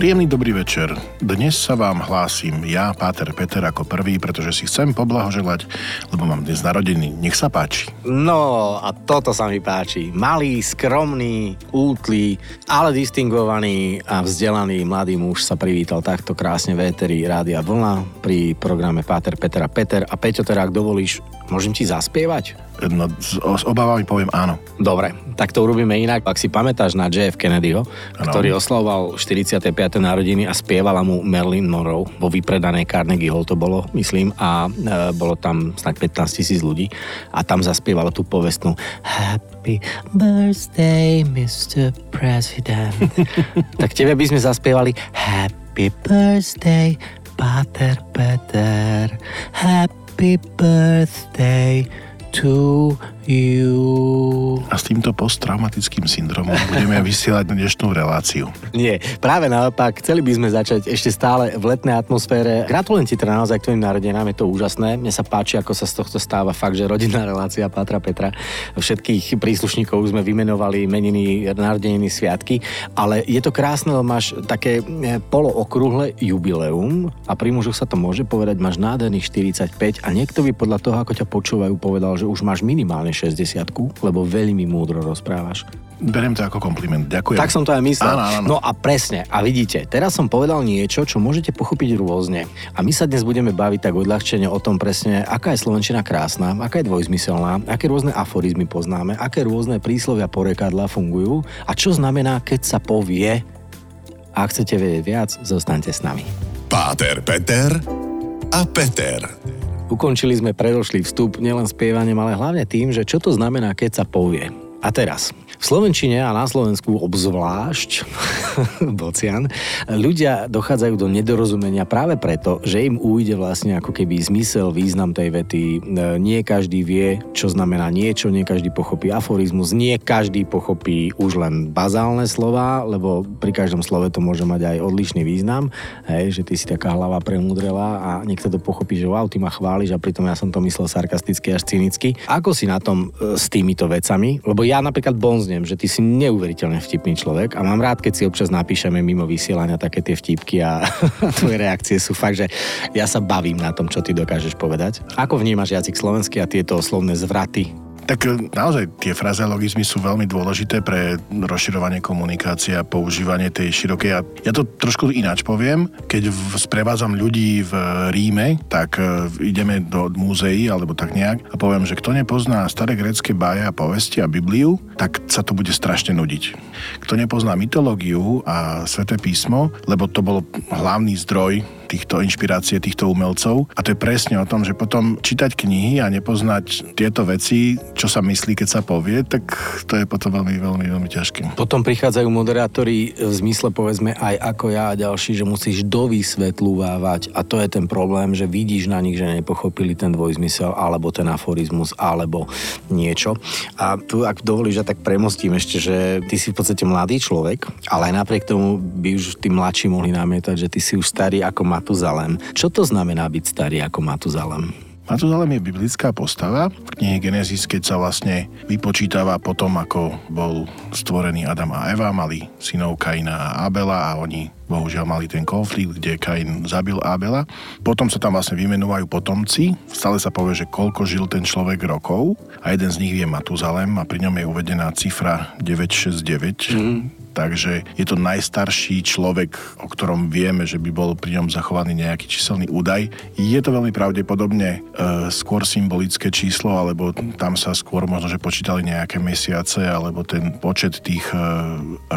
Príjemný dobrý večer. Dnes sa vám hlásim ja, Páter Peter, ako prvý, pretože si chcem poblahoželať, lebo mám dnes narodení. Nech sa páči. No a toto sa mi páči. Malý, skromný, útlý, ale distingovaný a vzdelaný mladý muž sa privítal takto krásne v éteri Rádia Vlna pri programe Páter Peter a Peter. A Peťo, teda, ak dovolíš, môžem ti zaspievať? No, s, s obávami poviem áno. Dobre, tak to urobíme inak. Ak si pamätáš na JF Kennedyho, ano. ktorý oslavoval 45. narodiny a spievala mu Merlin Monroe vo vypredanej Carnegie Hall to bolo, myslím, a e, bolo tam snad 15 tisíc ľudí a tam zaspievalo tú povestnú Happy birthday, Mr. President. tak tebe by sme zaspievali Happy birthday, Pater Peter. Happy birthday to you. A s týmto posttraumatickým syndromom budeme vysielať dnešnú reláciu. Nie, práve naopak, chceli by sme začať ešte stále v letnej atmosfére. Gratulujem ti teda naozaj k tvojim narodenám, je to úžasné. Mne sa páči, ako sa z tohto stáva fakt, že rodinná relácia Pátra Petra. Všetkých príslušníkov sme vymenovali meniny, narodeniny, sviatky, ale je to krásne, lebo máš také eh, polookrúhle jubileum a pri mužoch sa to môže povedať, máš nádherných 45 a niekto by podľa toho, ako ťa počúvajú, povedal, že už máš minimálne 60 lebo veľmi múdro rozprávaš. Beriem to ako kompliment, ďakujem. Tak som to aj myslel. Áno, áno. No a presne, a vidíte, teraz som povedal niečo, čo môžete pochopiť rôzne. A my sa dnes budeme baviť tak odľahčene o tom presne, aká je Slovenčina krásna, aká je dvojzmyselná, aké rôzne aforizmy poznáme, aké rôzne príslovia porekadla fungujú a čo znamená, keď sa povie. A ak chcete vedieť viac, zostaňte s nami. Páter Peter a Peter. Ukončili sme predošlý vstup nielen spievaním, ale hlavne tým, že čo to znamená, keď sa povie. A teraz, v Slovenčine a na Slovensku obzvlášť, bocian, ľudia dochádzajú do nedorozumenia práve preto, že im ujde vlastne ako keby zmysel, význam tej vety. E, nie každý vie, čo znamená niečo, nie každý pochopí aforizmus, nie každý pochopí už len bazálne slova, lebo pri každom slove to môže mať aj odlišný význam, hej, že ty si taká hlava premudrela a niekto to pochopí, že wow, ty ma chváliš a pritom ja som to myslel sarkasticky až cynicky. Ako si na tom e, s týmito vecami? Lebo ja napríklad bonz zúzniem, že ty si neuveriteľne vtipný človek a mám rád, keď si občas napíšeme mimo vysielania také tie vtipky a tvoje reakcie sú fakt, že ja sa bavím na tom, čo ty dokážeš povedať. Ako vnímaš jazyk slovenský a tieto slovné zvraty tak e, naozaj tie frazeologizmy sú veľmi dôležité pre rozširovanie komunikácie a používanie tej širokej. Ja, ja to trošku ináč poviem. Keď sprevádzam ľudí v Ríme, tak uh, ideme do múzeí alebo tak nejak a poviem, že kto nepozná staré grecké báje a povesti a Bibliu, tak sa to bude strašne nudiť. Kto nepozná mytológiu a sveté písmo, lebo to bol hlavný zdroj týchto inšpirácie týchto umelcov. A to je presne o tom, že potom čítať knihy a nepoznať tieto veci, čo sa myslí, keď sa povie, tak to je potom veľmi, veľmi, veľmi ťažké. Potom prichádzajú moderátori v zmysle povedzme aj ako ja a ďalší, že musíš dovysvetľúvať a to je ten problém, že vidíš na nich, že nepochopili ten dvojzmysel alebo ten aforizmus alebo niečo. A tu, ak dovolíš, ja tak premostím ešte, že ty si v podstate mladý človek, ale aj napriek tomu by už tí mladší mohli namietať, že ty si už starý ako má Matuzalem. Čo to znamená byť starý ako Matuzalem? Matuzalem je biblická postava v knihe Genesis, keď sa vlastne vypočítava potom, ako bol stvorený Adam a Eva, mali synov Kaina a Abela a oni bohužiaľ mali ten konflikt, kde Kain zabil Abela. Potom sa tam vlastne vymenúvajú potomci. Stále sa povie, že koľko žil ten človek rokov a jeden z nich je Matuzalem a pri ňom je uvedená cifra 969. Mm takže je to najstarší človek, o ktorom vieme, že by bol pri ňom zachovaný nejaký číselný údaj. Je to veľmi pravdepodobne e, skôr symbolické číslo, alebo tam sa skôr možno, že počítali nejaké mesiace, alebo ten počet tých e,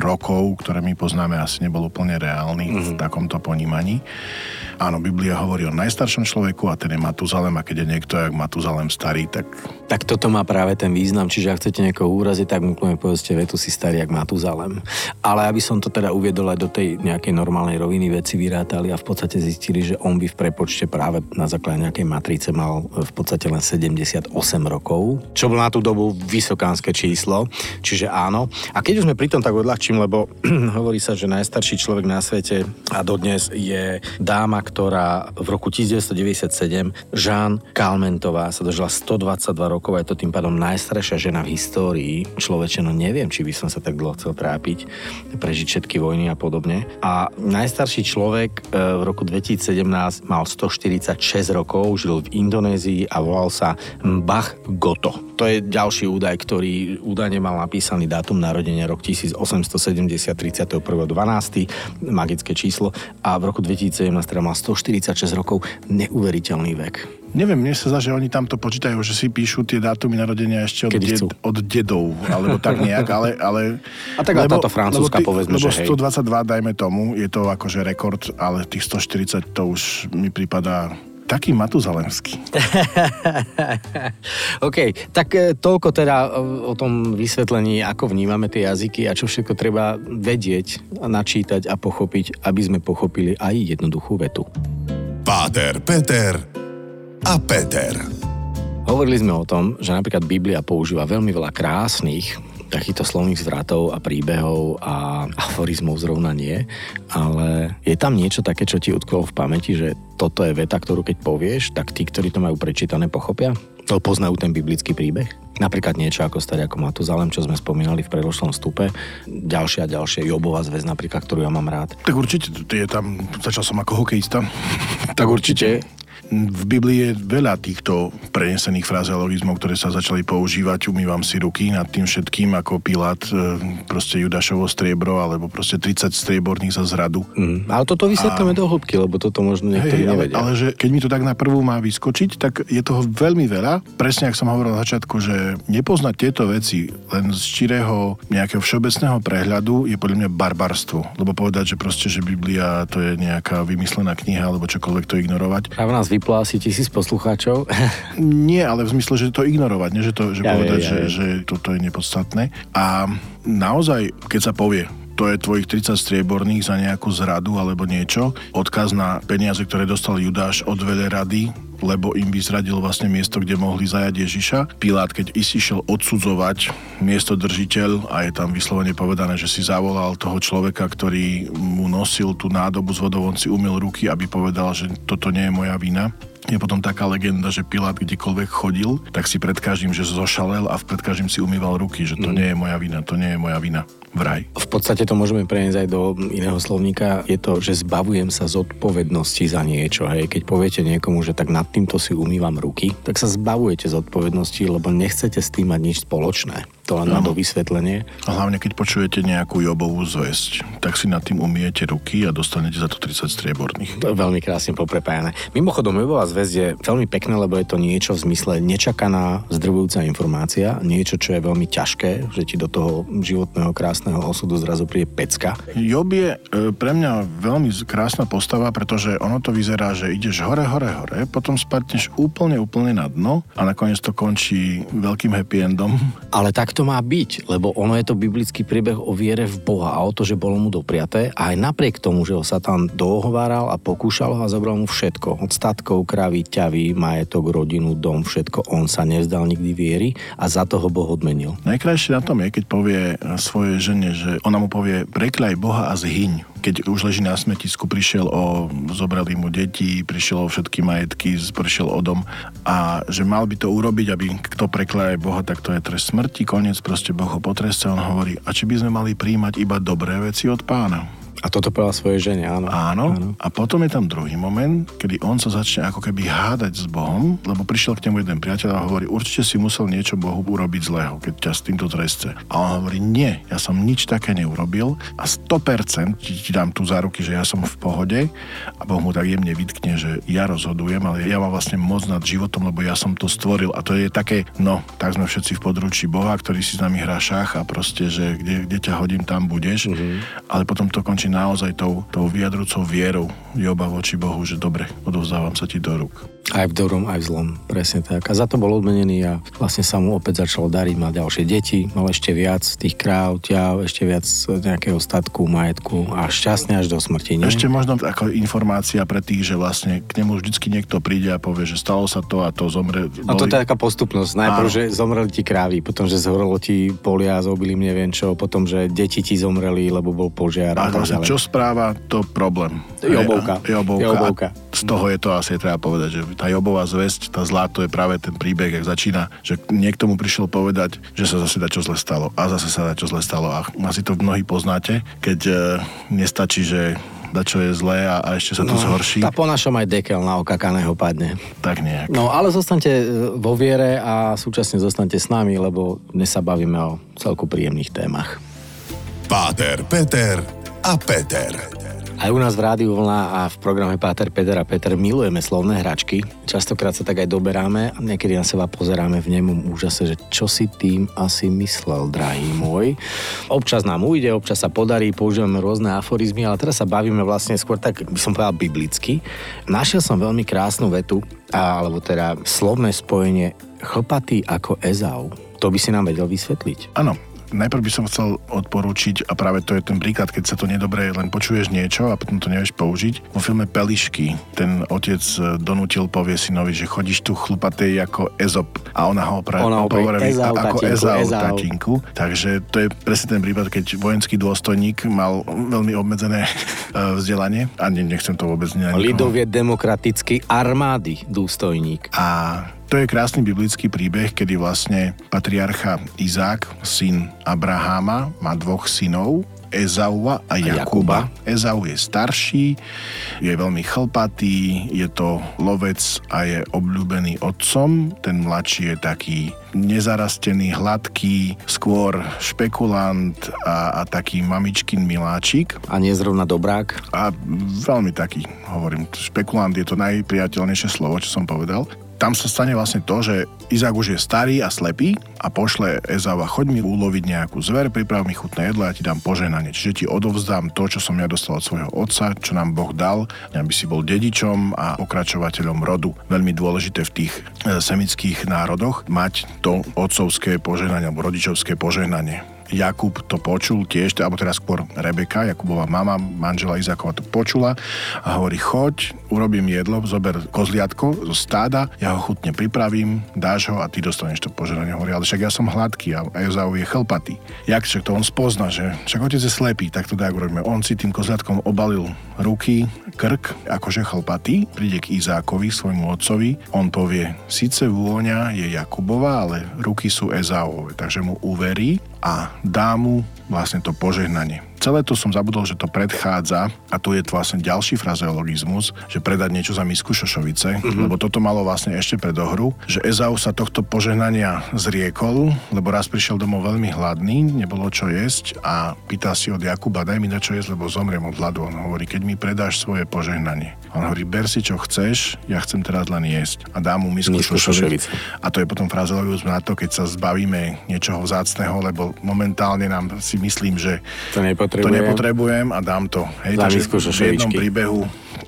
rokov, ktoré my poznáme, asi nebol úplne reálny mm-hmm. v mhm. takomto ponímaní. Áno, Biblia hovorí o najstaršom človeku a ten je Matuzalem a keď je niekto jak Matuzalem starý, tak... Tak toto má práve ten význam, čiže ak chcete niekoho úraziť, tak mu povedzte, že tu si starý jak Matuzalem. Ale aby som to teda uviedol aj do tej nejakej normálnej roviny veci vyrátali a v podstate zistili, že on by v prepočte práve na základe nejakej matrice mal v podstate len 78 rokov, čo bolo na tú dobu vysokánske číslo. Čiže áno. A keď už sme pri tom tak odľahčím, lebo hovorí sa, že najstarší človek na svete a dodnes je dáma, ktorá v roku 1997 Jean Kalmentová sa dožila 122 rokov a je to tým pádom najstaršia žena v histórii. Človeče, no neviem, či by som sa tak dlho chcel trápiť, prežiť všetky vojny a podobne. A najstarší človek e, v roku 2017 mal 146 rokov, žil v Indonézii a volal sa Mbach Goto. To je ďalší údaj, ktorý údajne mal napísaný dátum narodenia rok 1870 31.12. magické číslo a v roku 2017 teda mal 146 rokov neuveriteľný vek. Neviem, mne sa zdá, že oni tamto počítajú, že si píšu tie dátumy narodenia ešte od, ded, od dedov, alebo tak nejak, ale... ale a tak lebo, táto francúzska lebo povedzme, lebo že 122, hej. dajme tomu, je to akože rekord, ale tých 140 to už mi prípada taký matuzalemský. OK, tak e, toľko teda o tom vysvetlení, ako vnímame tie jazyky a čo všetko treba vedieť, načítať a pochopiť, aby sme pochopili aj jednoduchú vetu. Páter, Peter a Peter. Hovorili sme o tom, že napríklad Biblia používa veľmi veľa krásnych takýchto slovných zvratov a príbehov a aforizmov zrovna nie, ale je tam niečo také, čo ti utkvelo v pamäti, že toto je veta, ktorú keď povieš, tak tí, ktorí to majú prečítané, pochopia? To poznajú ten biblický príbeh? Napríklad niečo ako starý ako Matuzalem, čo sme spomínali v predošlom stupe. Ďalšia a ďalšia Jobová zväz napríklad, ktorú ja mám rád. Tak určite, je tam, začal som ako hokejista. tak určite v Biblii je veľa týchto prenesených frazeologizmov, ktoré sa začali používať. Umývam si ruky nad tým všetkým, ako Pilát, e, proste Judašovo striebro, alebo proste 30 strieborných za zradu. Mm, ale toto vysvetlíme a... do hĺbky, lebo toto možno niektorí hej, nevedia. Ale, ale že keď mi to tak na prvú má vyskočiť, tak je toho veľmi veľa. Presne, ako som hovoril na začiatku, že nepoznať tieto veci len z čirého nejakého všeobecného prehľadu je podľa mňa barbarstvo. Lebo povedať, že proste, že Biblia to je nejaká vymyslená kniha, alebo čokoľvek to ignorovať. Práve nás vyplo asi tisíc poslucháčov. Nie, ale v zmysle, že to ignorovať, nie? že, to, že ja, povedať, ja, ja, že, ja. že toto je nepodstatné. A naozaj, keď sa povie, to je tvojich 30 strieborných za nejakú zradu alebo niečo. Odkaz na peniaze, ktoré dostal Judáš od rady, lebo im vyzradil vlastne miesto, kde mohli zajať Ježiša. Pilát, keď si išiel odsudzovať miesto držiteľ a je tam vyslovene povedané, že si zavolal toho človeka, ktorý mu nosil tú nádobu z vodou, on si umil ruky, aby povedal, že toto nie je moja vina je potom taká legenda, že Pilát kdekoľvek chodil, tak si pred každým, že zošalel a pred každým si umýval ruky, že to mm. nie je moja vina, to nie je moja vina vraj. V podstate to môžeme preniesť aj do iného slovníka. Je to, že zbavujem sa zodpovednosti za niečo. Hej. Keď poviete niekomu, že tak nad týmto si umývam ruky, tak sa zbavujete zodpovednosti, lebo nechcete s tým mať nič spoločné. To len na to vysvetlenie. A hlavne, keď počujete nejakú jobovú zväzť, tak si nad tým umiete ruky a dostanete za to 30 strieborných. To je veľmi krásne poprepájané. Mimochodom, jobová zväzť je veľmi pekné, lebo je to niečo v zmysle nečakaná, zdrvujúca informácia, niečo, čo je veľmi ťažké, že ti do toho životného krásneho krásneho osudu zrazu príde pecka. Job je e, pre mňa veľmi krásna postava, pretože ono to vyzerá, že ideš hore, hore, hore, potom spadneš úplne, úplne na dno a nakoniec to končí veľkým happy endom. Ale tak to má byť, lebo ono je to biblický príbeh o viere v Boha a o to, že bolo mu dopriaté a aj napriek tomu, že ho Satan dohováral a pokúšal ho a zobral mu všetko. Od statkov, kravy, ťavy, majetok, rodinu, dom, všetko. On sa nevzdal nikdy viery a za to ho Boh odmenil. Najkrajšie na tom je, keď povie svoje žene, že ona mu povie, prekľaj Boha a zhyň. Keď už leží na smetisku, prišiel o, zobrali mu deti, prišiel o všetky majetky, prišiel o dom a že mal by to urobiť, aby kto prekľaje Boha, tak to je trest smrti, koniec proste Boh ho potreste, on hovorí, a či by sme mali príjmať iba dobré veci od pána? A toto povedal svojej žene, áno. áno. Áno. A potom je tam druhý moment, kedy on sa začne ako keby hádať s Bohom, lebo prišiel k nemu jeden priateľ a hovorí, určite si musel niečo Bohu urobiť zlého, keď ťa s týmto trestce. A on hovorí, nie, ja som nič také neurobil a 100% ti, ti dám tu záruky, že ja som v pohode a Boh mu tak jemne vytkne, že ja rozhodujem, ale ja mám vlastne moc nad životom, lebo ja som to stvoril a to je také, no, tak sme všetci v područí Boha, ktorý si s nami hrá šach a proste, že kde, kde ťa hodím, tam budeš. Uh-huh. Ale potom to končí naozaj tou, tou vyjadrúcou vierou Joba voči Bohu, že dobre, odovzdávam sa ti do rúk. Aj v dobrom, aj v zlom, presne tak. A za to bol odmenený a vlastne sa mu opäť začalo dariť, mal ďalšie deti, mal ešte viac tých kráv, ťav, ešte viac nejakého statku, majetku a šťastne až do smrti. Nie? Ešte možno ako informácia pre tých, že vlastne k nemu vždycky niekto príde a povie, že stalo sa to a to zomre. Boli... A to je taká postupnosť. Najprv, Áno. že zomreli ti krávy, potom, že zhorelo ti polia, zobili neviem čo, potom, že deti ti zomreli, lebo bol požiar. A, a vlastne, čo správa, to problém. Jobovka. Jobovka. Jobovka. Z toho je to asi treba povedať, že tá Jobová zväzť, tá zlá, to je práve ten príbeh, jak začína, že niekto mu prišiel povedať, že sa zase dá čo zle stalo a zase sa dá čo zle stalo a asi to mnohí poznáte, keď e, nestačí, že da čo je zlé a, a ešte sa to no, zhorší. A po našom aj dekel na okakaného padne. Tak nejak. No ale zostaňte e, vo viere a súčasne zostaňte s nami, lebo dnes sa bavíme o celku príjemných témach. Páter, Peter a Peter. Aj u nás v Rádiu Vlna a v programe Páter Peter a Peter milujeme slovné hračky. Častokrát sa tak aj doberáme a niekedy na seba pozeráme v nemom úžase, že čo si tým asi myslel, drahý môj. Občas nám ujde, občas sa podarí, používame rôzne aforizmy, ale teraz sa bavíme vlastne skôr tak, by som povedal, biblicky. Našiel som veľmi krásnu vetu, alebo teda slovné spojenie chlpatý ako Ezau. To by si nám vedel vysvetliť? Áno, najprv by som chcel odporúčiť, a práve to je ten príklad, keď sa to nedobre len počuješ niečo a potom to nevieš použiť. Vo filme Pelišky ten otec e, donútil povie synovi, že chodíš tu chlupatej ako Ezop a ona ho práve ona hovorí Ezau, ako tatinku, Ezau, Ezau. Takže to je presne ten prípad, keď vojenský dôstojník mal veľmi obmedzené e, vzdelanie a nechcem to vôbec nejak... Lidovie demokratický armády dôstojník. A to je krásny biblický príbeh, kedy vlastne patriarcha Izák, syn Abraháma, má dvoch synov, Ezaua a Jakuba. Ezau je starší, je veľmi chlpatý, je to lovec a je obľúbený otcom. Ten mladší je taký nezarastený, hladký, skôr špekulant a, a taký mamičkin miláčik. A nie zrovna dobrák? A veľmi taký, hovorím, špekulant je to najpriateľnejšie slovo, čo som povedal tam sa stane vlastne to, že Izák už je starý a slepý a pošle Ezava, choď mi uloviť nejakú zver, priprav mi chutné jedlo a ja ti dám poženanie. Čiže ti odovzdám to, čo som ja dostal od svojho otca, čo nám Boh dal, aby si bol dedičom a pokračovateľom rodu. Veľmi dôležité v tých e, semických národoch mať to otcovské požehnanie alebo rodičovské požehnanie. Jakub to počul tiež, alebo teraz skôr Rebeka, Jakubová mama, manžela Izákova to počula a hovorí, choď, urobím jedlo, zober kozliatko zo stáda, ja ho chutne pripravím, dáš ho a ty dostaneš to požeranie. Hovorí, ale však ja som hladký a Ezau je chlpatý. Jak však to on spozna, že však otec je slepý, tak to tak urobíme. On si tým kozliatkom obalil ruky, krk, akože chlpatý, príde k Izákovi, svojmu otcovi, on povie, síce vôňa je Jakubova, ale ruky sú Ezaové, takže mu uverí a dá mu vlastne to požehnanie. Celé to som zabudol, že to predchádza, a tu je vlastne ďalší frazeologizmus, že predať niečo za misku šošovice, mm-hmm. lebo toto malo vlastne ešte pred ohru, že Ezau sa tohto požehnania zriekol, lebo raz prišiel domov veľmi hladný, nebolo čo jesť a pýta si od Jakuba, daj mi na čo jesť, lebo zomriem od hladu. On hovorí, keď mi predáš svoje požehnanie. On hovorí, ber si čo chceš, ja chcem teraz len jesť. A dá mu misku, misku šošovice. A to je potom frazeologizmus na to, keď sa zbavíme niečoho vzácného, lebo momentálne nám si myslím, že to nepotrebujem, to nepotrebujem a dám to. Hej, takže v jednom príbehu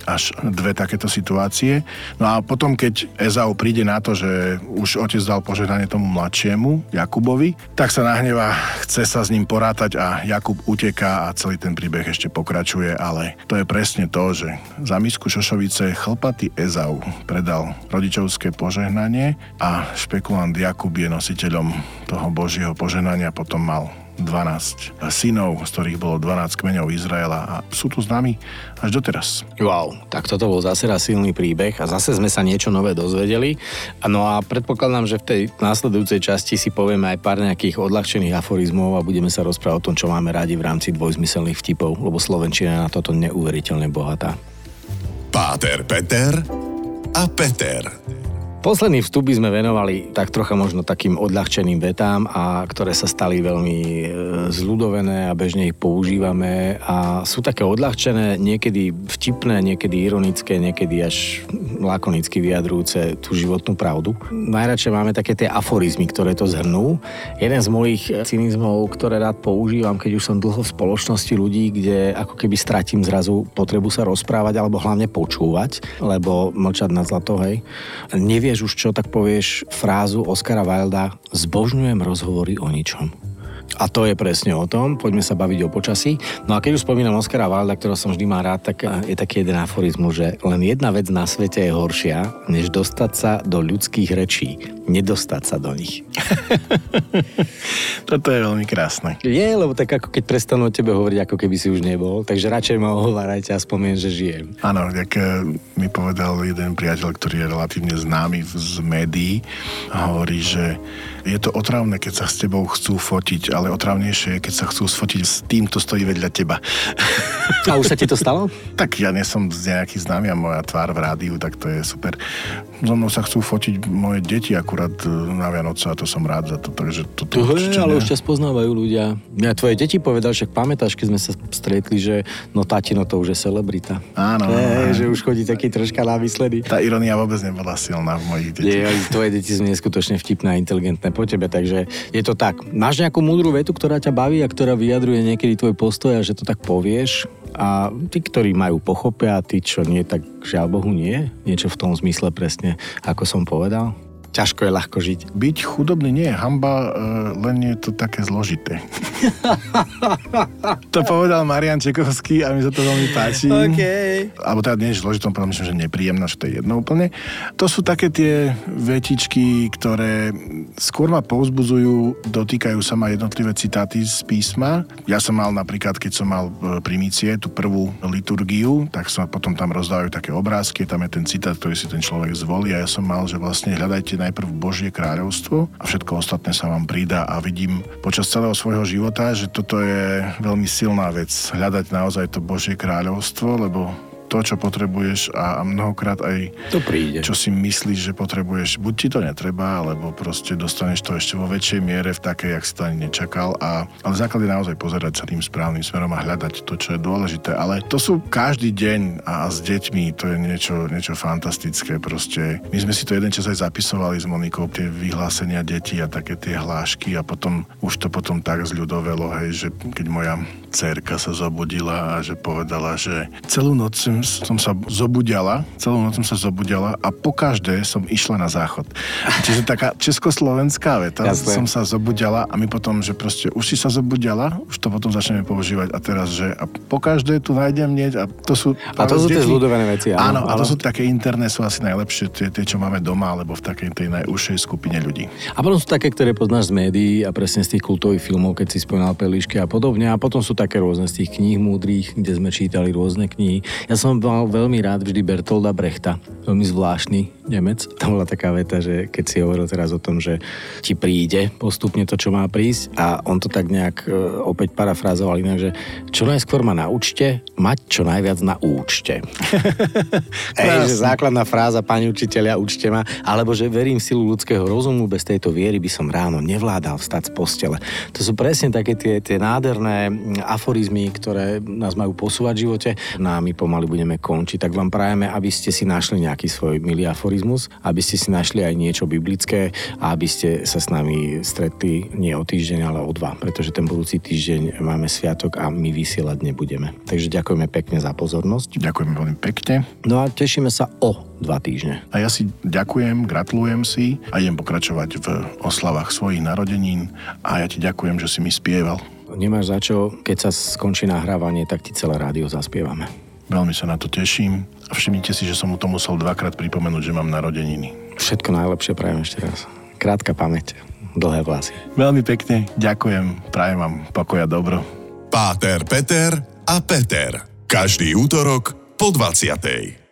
až dve takéto situácie. No a potom, keď Ezau príde na to, že už otec dal požehnanie tomu mladšiemu, Jakubovi, tak sa nahneva, chce sa s ním porátať a Jakub uteká a celý ten príbeh ešte pokračuje, ale to je presne to, že za misku Šošovice chlpatý Ezau predal rodičovské požehnanie a špekulant Jakub je nositeľom toho Božieho požehnania, potom mal 12 synov, z ktorých bolo 12 kmeňov Izraela a sú tu s nami až doteraz. Wow, tak toto bol zase raz silný príbeh a zase sme sa niečo nové dozvedeli. No a predpokladám, že v tej následujúcej časti si povieme aj pár nejakých odľahčených aforizmov a budeme sa rozprávať o tom, čo máme radi v rámci dvojzmyselných vtipov, lebo Slovenčina je na toto neuveriteľne bohatá. Páter Peter a Peter. Posledný vstup by sme venovali tak trocha možno takým odľahčeným vetám, a ktoré sa stali veľmi e, zľudovené a bežne ich používame a sú také odľahčené, niekedy vtipné, niekedy ironické, niekedy až lakonicky vyjadrujúce tú životnú pravdu. Najradšej máme také tie aforizmy, ktoré to zhrnú. Jeden z mojich cynizmov, ktoré rád používam, keď už som dlho v spoločnosti ľudí, kde ako keby stratím zrazu potrebu sa rozprávať alebo hlavne počúvať, lebo mlčať na zlato, hej. Nevie nevieš už čo, tak povieš frázu Oscara Wilda zbožňujem rozhovory o ničom. A to je presne o tom, poďme sa baviť o počasí. No a keď už spomínam Oskara Wilda, ktorého som vždy mal rád, tak eh, je taký jeden aforizmus, že len jedna vec na svete je horšia, než dostať sa do ľudských rečí. Nedostať sa do nich. Toto je veľmi krásne. Je, lebo tak ako keď prestanú o tebe hovoriť, ako keby si už nebol, takže radšej ma ohovárajte a spomien, že žijem. Áno, tak eh, mi povedal jeden priateľ, ktorý je relatívne známy z médií, a hovorí, že je to otravné, keď sa s tebou chcú fotiť, ale otravnejšie je, keď sa chcú sfotiť s tým, kto stojí vedľa teba. A už sa ti to stalo? tak ja nie som nejaký známy a moja tvár v rádiu, tak to je super. So mnou sa chcú fotiť moje deti akurát e, na Vianoce a to som rád za to, takže to, to určite ale už ťa spoznávajú ľudia. Ja tvoje deti povedal, však pamätáš, keď sme sa stretli, že no tatino to už je celebrita. Áno. Je, že už chodí taký troška vysledý. Tá ironia vôbec nebola silná v mojich deťoch. tvoje deti sú neskutočne vtipné a inteligentné po tebe, takže je to tak. Máš nejakú múdru vetu, ktorá ťa baví a ktorá vyjadruje niekedy tvoj postoj a že to tak povieš a tí, ktorí majú pochopia a tí, čo nie, tak žiaľ Bohu nie. Niečo v tom zmysle presne, ako som povedal ťažko je ľahko žiť. Byť chudobný nie je hamba, e, len je to také zložité. to povedal Marian Čekovský a mi sa to veľmi páči. Okay. Alebo teda nie je zložité, myslím, že nepríjemné, že to je jedno úplne. To sú také tie vetičky, ktoré skôr ma povzbudzujú, dotýkajú sa ma jednotlivé citáty z písma. Ja som mal napríklad, keď som mal e, primície, tú prvú liturgiu, tak sa potom tam rozdávajú také obrázky, tam je ten citát, ktorý si ten človek zvolí a ja som mal, že vlastne hľadajte najprv Božie kráľovstvo a všetko ostatné sa vám pridá. A vidím počas celého svojho života, že toto je veľmi silná vec, hľadať naozaj to Božie kráľovstvo, lebo to, čo potrebuješ a, a mnohokrát aj to príde. čo si myslíš, že potrebuješ. Buď ti to netreba, alebo proste dostaneš to ešte vo väčšej miere v takej, jak si to ani nečakal. A, ale základ je naozaj pozerať sa tým správnym smerom a hľadať to, čo je dôležité. Ale to sú každý deň a, a s deťmi to je niečo, niečo fantastické. Proste my sme si to jeden čas aj zapisovali s Monikou, tie vyhlásenia detí a také tie hlášky a potom už to potom tak zľudovelo, hej, že keď moja cerka sa zobudila a že povedala, že celú noc som som sa zobudila, celú noc som sa zobudila a po každé som išla na záchod. Čiže taká československá veta, Jasne. som sa zobudila a my potom, že proste už si sa zobudila, už to potom začneme používať a teraz, že a po každé tu nájdem nieť a to sú... A to sú tie zľudovené veci, áno. Áno, a to sú také interné, sú asi najlepšie, tie, tie, čo máme doma, alebo v takej tej najúžšej skupine ľudí. A potom sú také, ktoré poznáš z médií a presne z tých kultových filmov, keď si spomínal Pelišky a podobne. A potom sú také rôzne z tých kníh múdrych, kde sme čítali rôzne knihy. Ja som mal veľmi rád vždy Bertolda Brechta, veľmi zvláštny Nemec. Tam bola taká veta, že keď si hovoril teraz o tom, že ti príde postupne to, čo má prísť a on to tak nejak e, opäť parafrázoval inak, že čo najskôr ma naučte, mať čo najviac na účte. Ej, že základná fráza, pani učiteľia, učte ma, alebo že verím v silu ľudského rozumu, bez tejto viery by som ráno nevládal vstať z postele. To sú presne také tie, tie nádherné aforizmy, ktoré nás majú posúvať v živote. No a my pomaly budeme končiť, tak vám prajeme, aby ste si našli nejaký svoj milý aforizmus, aby ste si našli aj niečo biblické a aby ste sa s nami stretli nie o týždeň, ale o dva, pretože ten budúci týždeň máme sviatok a my vysielať nebudeme. Takže ďakujeme pekne za pozornosť. Ďakujeme veľmi pekne. No a tešíme sa o dva týždne. A ja si ďakujem, gratulujem si a idem pokračovať v oslavách svojich narodenín a ja ti ďakujem, že si mi spieval. Nemáš za čo, keď sa skončí nahrávanie, tak ti celé rádio zaspievame. Veľmi sa na to teším a všimnite si, že som mu to musel dvakrát pripomenúť, že mám narodeniny. Všetko najlepšie prajem ešte raz. Krátka pamäť, dlhé vlasy. Veľmi pekne ďakujem, prajem vám pokoja dobro. Páter, Peter a Peter. Každý útorok po 20.